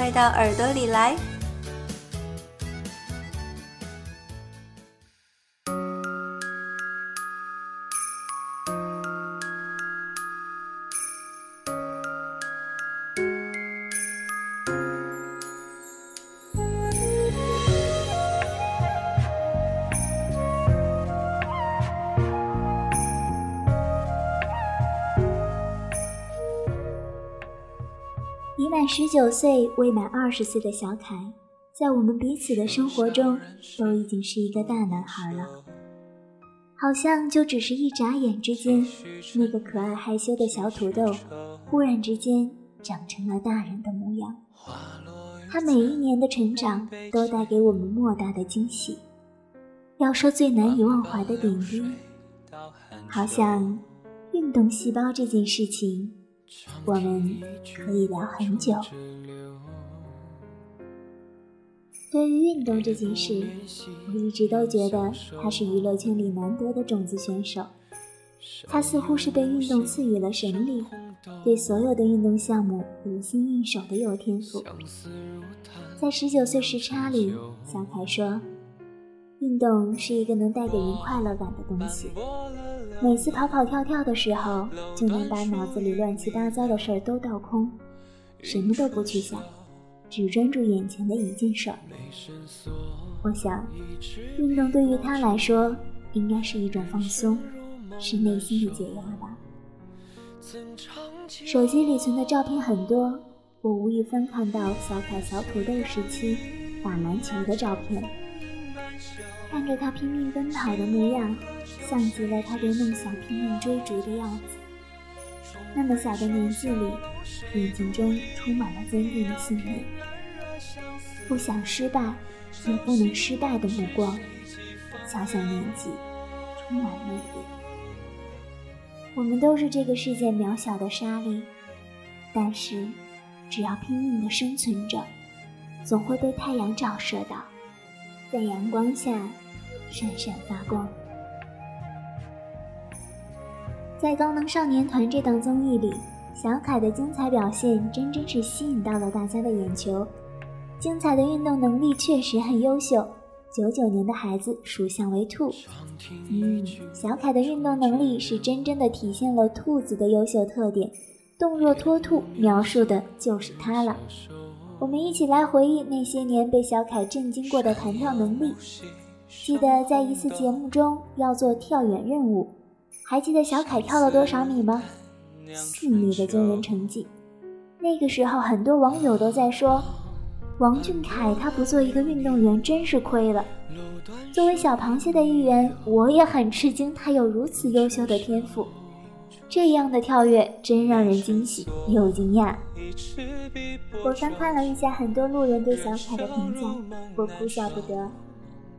快到耳朵里来！已满十九岁、未满二十岁的小凯，在我们彼此的生活中，都已经是一个大男孩了。好像就只是一眨眼之间，那个可爱害羞的小土豆，忽然之间长成了大人的模样。他每一年的成长，都带给我们莫大的惊喜。要说最难以忘怀的点滴，好像运动细胞这件事情。我们可以聊很久。对于运动这件事，我一直都觉得他是娱乐圈里难得的种子选手。他似乎是被运动赐予了神力，对所有的运动项目得心应手的有天赋。在十九岁时差里，小凯说：“运动是一个能带给人快乐感的东西。”每次跑跑跳跳的时候，就能把脑子里乱七八糟的事儿都倒空，什么都不去想，只专注眼前的一件事儿。我想，运动对于他来说，应该是一种放松，是内心的解压吧。手机里存的照片很多，我无意翻看到小凯小土豆时期打篮球的照片，看着他拼命奔跑的模样。像极了他对梦想拼命追逐的样子。那么小的年纪里，眼睛中充满了坚定的信念，不想失败，也不能失败的目光。小小年纪，充满魅力。我们都是这个世界渺小的沙粒，但是只要拼命的生存着，总会被太阳照射到，在阳光下闪闪发光。在《高能少年团》这档综艺里，小凯的精彩表现真真是吸引到了大家的眼球。精彩的运动能力确实很优秀。九九年的孩子属相为兔，嗯，小凯的运动能力是真真的体现了兔子的优秀特点，动若脱兔，描述的就是他了。我们一起来回忆那些年被小凯震惊过的弹跳能力。记得在一次节目中要做跳远任务。还记得小凯跳了多少米吗？四米的惊人成绩。那个时候，很多网友都在说，王俊凯他不做一个运动员真是亏了。作为小螃蟹的一员，我也很吃惊，他有如此优秀的天赋。这样的跳跃真让人惊喜又惊讶。我翻看了一下很多路人对小凯的评价，我哭笑不得。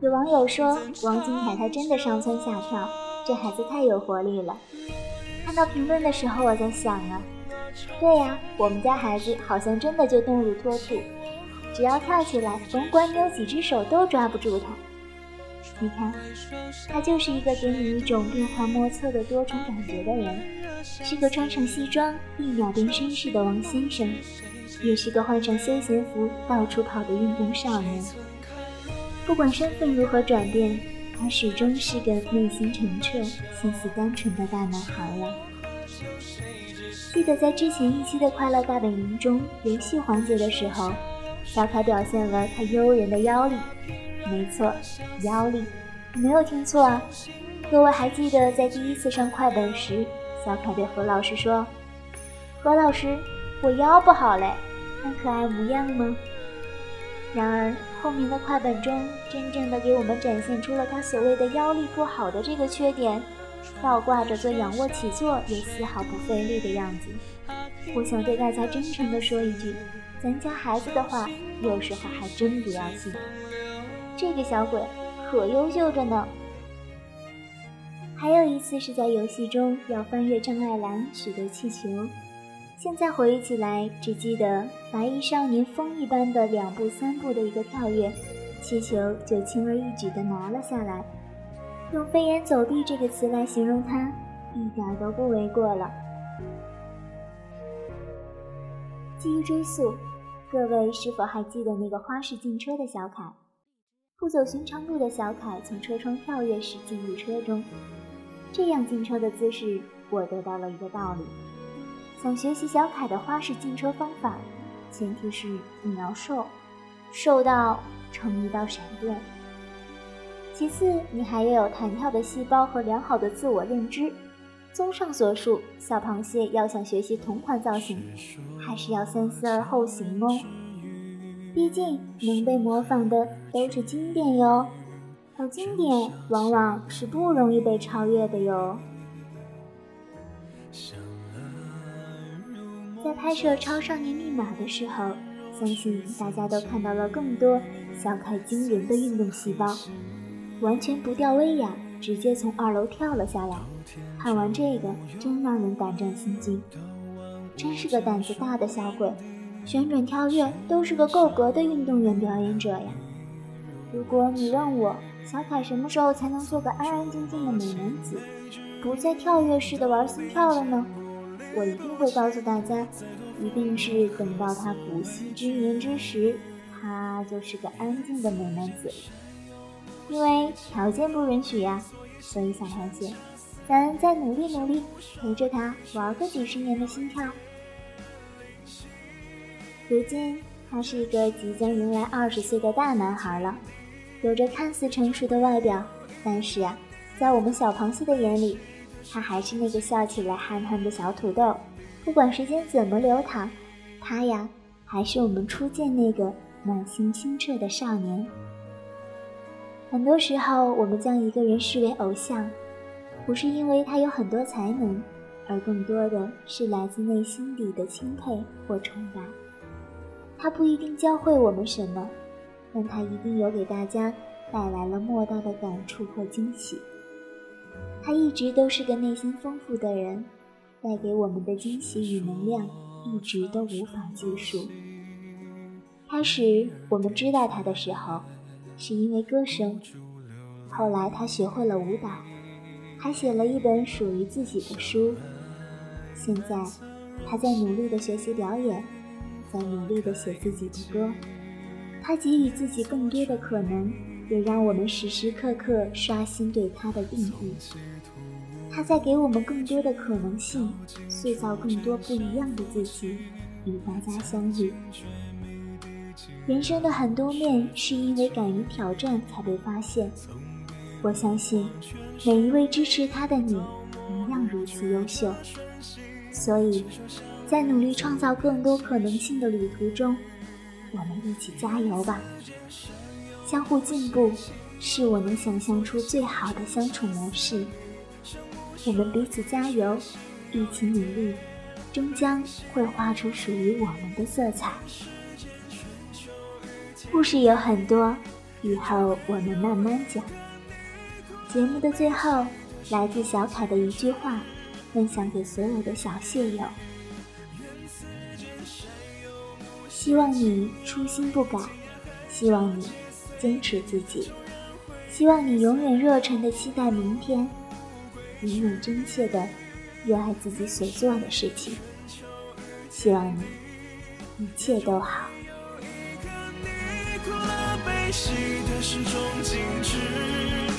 有网友说，王俊凯他真的上蹿下跳。这孩子太有活力了。看到评论的时候，我在想啊，对呀，我们家孩子好像真的就动如脱兔，只要跳起来，甭管你有几只手都抓不住他。你看，他就是一个给你一种变幻莫测的多重感觉的人，是个穿上西装一秒变绅士的王先生，也是个换上休闲服到处跑的运动少年。不管身份如何转变。他始终是个内心澄澈、心思单纯的大男孩呀。记得在之前一期的《快乐大本营》中，游戏环节的时候，小凯表现了他诱人的腰力。没错，腰力，没有听错啊！各位还记得在第一次上快本时，小凯对何老师说：“何老师，我腰不好嘞，看可爱模样吗？”然而。后面的快本中，真正的给我们展现出了他所谓的腰力不好的这个缺点，倒挂着做仰卧起坐也丝毫不费力的样子。我想对大家真诚地说一句，咱家孩子的话，有时候还真不要信。这个小鬼可优秀着呢。还有一次是在游戏中要翻越障碍栏取得气球，现在回忆起来，只记得白衣少年风一般的两步三步的一个跳跃，气球就轻而易举地拿了下来。用“飞檐走壁”这个词来形容他，一点都不为过了。基于追溯，各位是否还记得那个花式进车的小凯？不走寻常路的小凯从车窗跳跃时进入车中，这样进车的姿势，我得到了一个道理：想学习小凯的花式进车方法，前提是你要瘦，瘦到成一道闪电。其次，你还要有弹跳的细胞和良好的自我认知。综上所述，小螃蟹要想学习同款造型，还是要三思而后行哦。毕竟能被模仿的都是经典哟，而经典往往是不容易被超越的哟。在拍摄《超少年密码》的时候，相信大家都看到了更多小凯惊人的运动细胞，完全不掉威亚，直接从二楼跳了下来。看完这个，真让人胆战心惊，真是个胆子大的小鬼，旋转跳跃都是个够格的运动员表演者呀。如果你问我，小凯什么时候才能做个安安静静的美男子，不再跳跃式的玩心跳了呢？我一定会告诉大家，一定是等到他不息之年之时，他就是个安静的美男子。因为条件不允许呀，所以小螃蟹。咱再努力努力，陪着他玩个几十年的心跳。如今，他是一个即将迎来二十岁的大男孩了，有着看似成熟的外表，但是啊，在我们小螃蟹的眼里，他还是那个笑起来憨憨的小土豆。不管时间怎么流淌，他呀，还是我们初见那个满心清澈的少年。很多时候，我们将一个人视为偶像。不是因为他有很多才能，而更多的是来自内心底的钦佩或崇拜。他不一定教会我们什么，但他一定有给大家带来了莫大的感触或惊喜。他一直都是个内心丰富的人，带给我们的惊喜与能量一直都无法计数。开始我们知道他的时候，是因为歌声，后来他学会了舞蹈。还写了一本属于自己的书。现在，他在努力的学习表演，在努力的写自己的歌。他给予自己更多的可能，也让我们时时刻刻刷新对他的定义。他在给我们更多的可能性，塑造更多不一样的自己，与大家相遇。人生的很多面，是因为敢于挑战才被发现。我相信每一位支持他的你一样如此优秀，所以，在努力创造更多可能性的旅途中，我们一起加油吧！相互进步是我能想象出最好的相处模式。我们彼此加油，一起努力，终将会画出属于我们的色彩。故事有很多，以后我们慢慢讲。节目的最后，来自小凯的一句话，分享给所有的小蟹友：希望你初心不改，希望你坚持自己，希望你永远热忱的期待明天，永远真切的热爱自己所做的事情。希望你一切都好。的是种静止。